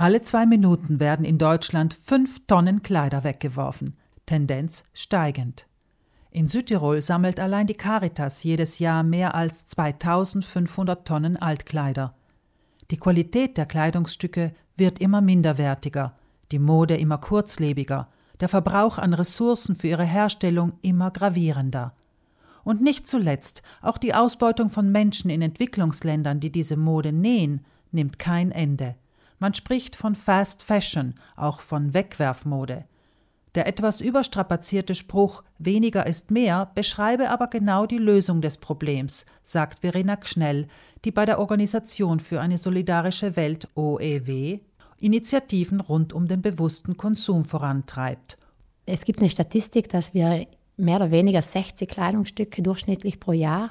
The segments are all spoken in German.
Alle zwei Minuten werden in Deutschland fünf Tonnen Kleider weggeworfen, Tendenz steigend. In Südtirol sammelt allein die Caritas jedes Jahr mehr als 2500 Tonnen Altkleider. Die Qualität der Kleidungsstücke wird immer minderwertiger, die Mode immer kurzlebiger, der Verbrauch an Ressourcen für ihre Herstellung immer gravierender. Und nicht zuletzt auch die Ausbeutung von Menschen in Entwicklungsländern, die diese Mode nähen, nimmt kein Ende. Man spricht von Fast Fashion, auch von Wegwerfmode. Der etwas überstrapazierte Spruch weniger ist mehr beschreibe aber genau die Lösung des Problems, sagt Verena Knell, die bei der Organisation für eine solidarische Welt OEW Initiativen rund um den bewussten Konsum vorantreibt. Es gibt eine Statistik, dass wir mehr oder weniger 60 Kleidungsstücke durchschnittlich pro Jahr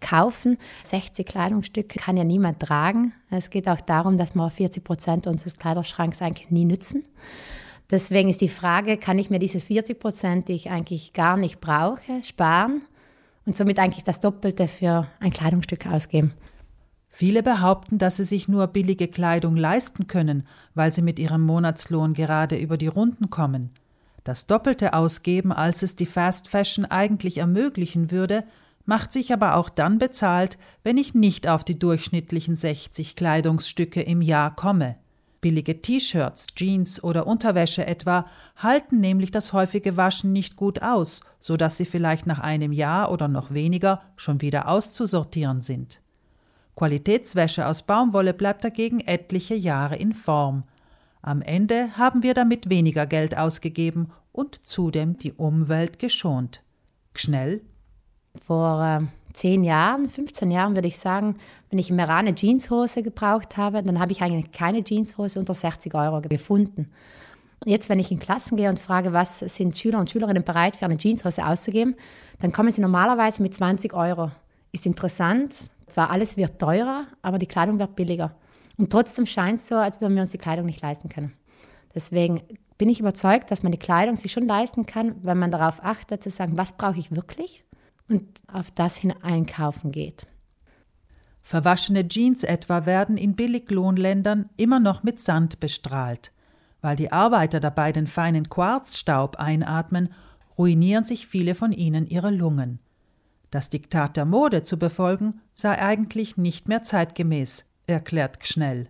kaufen. 60 Kleidungsstücke kann ja niemand tragen. Es geht auch darum, dass wir 40 Prozent unseres Kleiderschranks eigentlich nie nützen. Deswegen ist die Frage, kann ich mir diese 40 Prozent, die ich eigentlich gar nicht brauche, sparen und somit eigentlich das Doppelte für ein Kleidungsstück ausgeben? Viele behaupten, dass sie sich nur billige Kleidung leisten können, weil sie mit ihrem Monatslohn gerade über die Runden kommen. Das Doppelte ausgeben, als es die Fast Fashion eigentlich ermöglichen würde, macht sich aber auch dann bezahlt, wenn ich nicht auf die durchschnittlichen 60 Kleidungsstücke im Jahr komme. Billige T-Shirts, Jeans oder Unterwäsche etwa halten nämlich das häufige Waschen nicht gut aus, so dass sie vielleicht nach einem Jahr oder noch weniger schon wieder auszusortieren sind. Qualitätswäsche aus Baumwolle bleibt dagegen etliche Jahre in Form. Am Ende haben wir damit weniger Geld ausgegeben und zudem die Umwelt geschont. Schnell vor äh, zehn Jahren, 15 Jahren würde ich sagen, wenn ich im Iran eine Jeanshose gebraucht habe, dann habe ich eigentlich keine Jeanshose unter 60 Euro gefunden. Jetzt, wenn ich in Klassen gehe und frage, was sind Schüler und Schülerinnen bereit für eine Jeanshose auszugeben, dann kommen sie normalerweise mit 20 Euro. Ist interessant, zwar alles wird teurer, aber die Kleidung wird billiger. Und trotzdem scheint es so, als würden wir uns die Kleidung nicht leisten können. Deswegen bin ich überzeugt, dass man die Kleidung sich schon leisten kann, wenn man darauf achtet, zu sagen, was brauche ich wirklich und auf das hin einkaufen geht. Verwaschene Jeans etwa werden in Billiglohnländern immer noch mit Sand bestrahlt. Weil die Arbeiter dabei den feinen Quarzstaub einatmen, ruinieren sich viele von ihnen ihre Lungen. Das Diktat der Mode zu befolgen sei eigentlich nicht mehr zeitgemäß, erklärt Gschnell.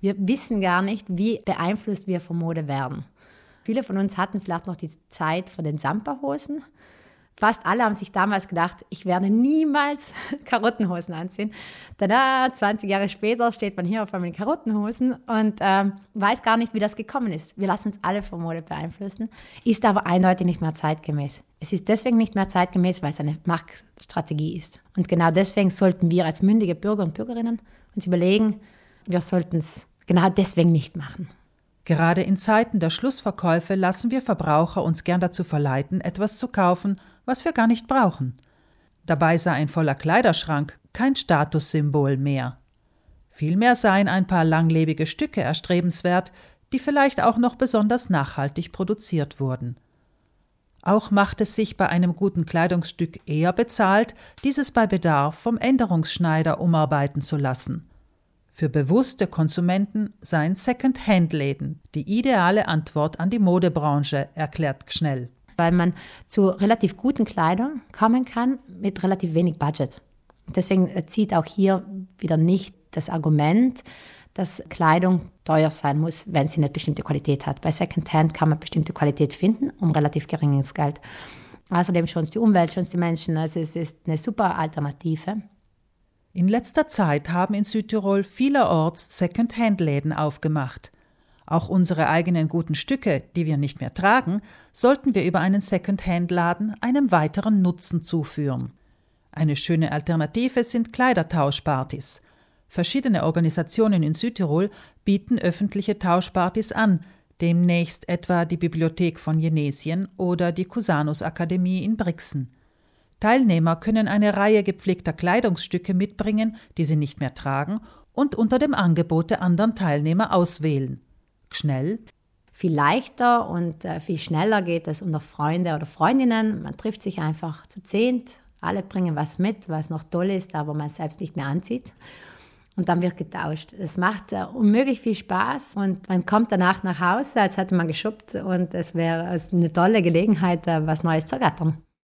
Wir wissen gar nicht, wie beeinflusst wir von Mode werden. Viele von uns hatten vielleicht noch die Zeit von den Samperhosen Fast alle haben sich damals gedacht, ich werde niemals Karottenhosen anziehen. Tada, 20 Jahre später steht man hier auf einmal in Karottenhosen und ähm, weiß gar nicht, wie das gekommen ist. Wir lassen uns alle von Mode beeinflussen, ist aber eindeutig nicht mehr zeitgemäß. Es ist deswegen nicht mehr zeitgemäß, weil es eine Marktstrategie ist. Und genau deswegen sollten wir als mündige Bürger und Bürgerinnen uns überlegen, wir sollten es genau deswegen nicht machen. Gerade in Zeiten der Schlussverkäufe lassen wir Verbraucher uns gern dazu verleiten, etwas zu kaufen, was wir gar nicht brauchen. Dabei sei ein voller Kleiderschrank kein Statussymbol mehr. Vielmehr seien ein paar langlebige Stücke erstrebenswert, die vielleicht auch noch besonders nachhaltig produziert wurden. Auch macht es sich bei einem guten Kleidungsstück eher bezahlt, dieses bei Bedarf vom Änderungsschneider umarbeiten zu lassen. Für bewusste Konsumenten seien Second-Hand-Läden die ideale Antwort an die Modebranche, erklärt Schnell weil man zu relativ guten Kleidung kommen kann mit relativ wenig Budget. Deswegen zieht auch hier wieder nicht das Argument, dass Kleidung teuer sein muss, wenn sie eine bestimmte Qualität hat. Bei Secondhand kann man bestimmte Qualität finden um relativ geringes Geld. Außerdem schon die Umwelt, schon die Menschen. Also es ist eine super Alternative. In letzter Zeit haben in Südtirol vielerorts Secondhand-Läden aufgemacht. Auch unsere eigenen guten Stücke, die wir nicht mehr tragen, sollten wir über einen Second-Hand-Laden einem weiteren Nutzen zuführen. Eine schöne Alternative sind Kleidertauschpartys. Verschiedene Organisationen in Südtirol bieten öffentliche Tauschpartys an, demnächst etwa die Bibliothek von Jenesien oder die Cusanus Akademie in Brixen. Teilnehmer können eine Reihe gepflegter Kleidungsstücke mitbringen, die sie nicht mehr tragen, und unter dem Angebot der anderen Teilnehmer auswählen schnell. Viel leichter und äh, viel schneller geht es unter Freunde oder Freundinnen. Man trifft sich einfach zu zehnt. Alle bringen was mit, was noch toll ist, aber man selbst nicht mehr anzieht. und dann wird getauscht. Es macht äh, unmöglich viel Spaß und man kommt danach nach Hause, als hätte man geschuppt und es wäre eine tolle Gelegenheit, äh, was Neues zu gattern.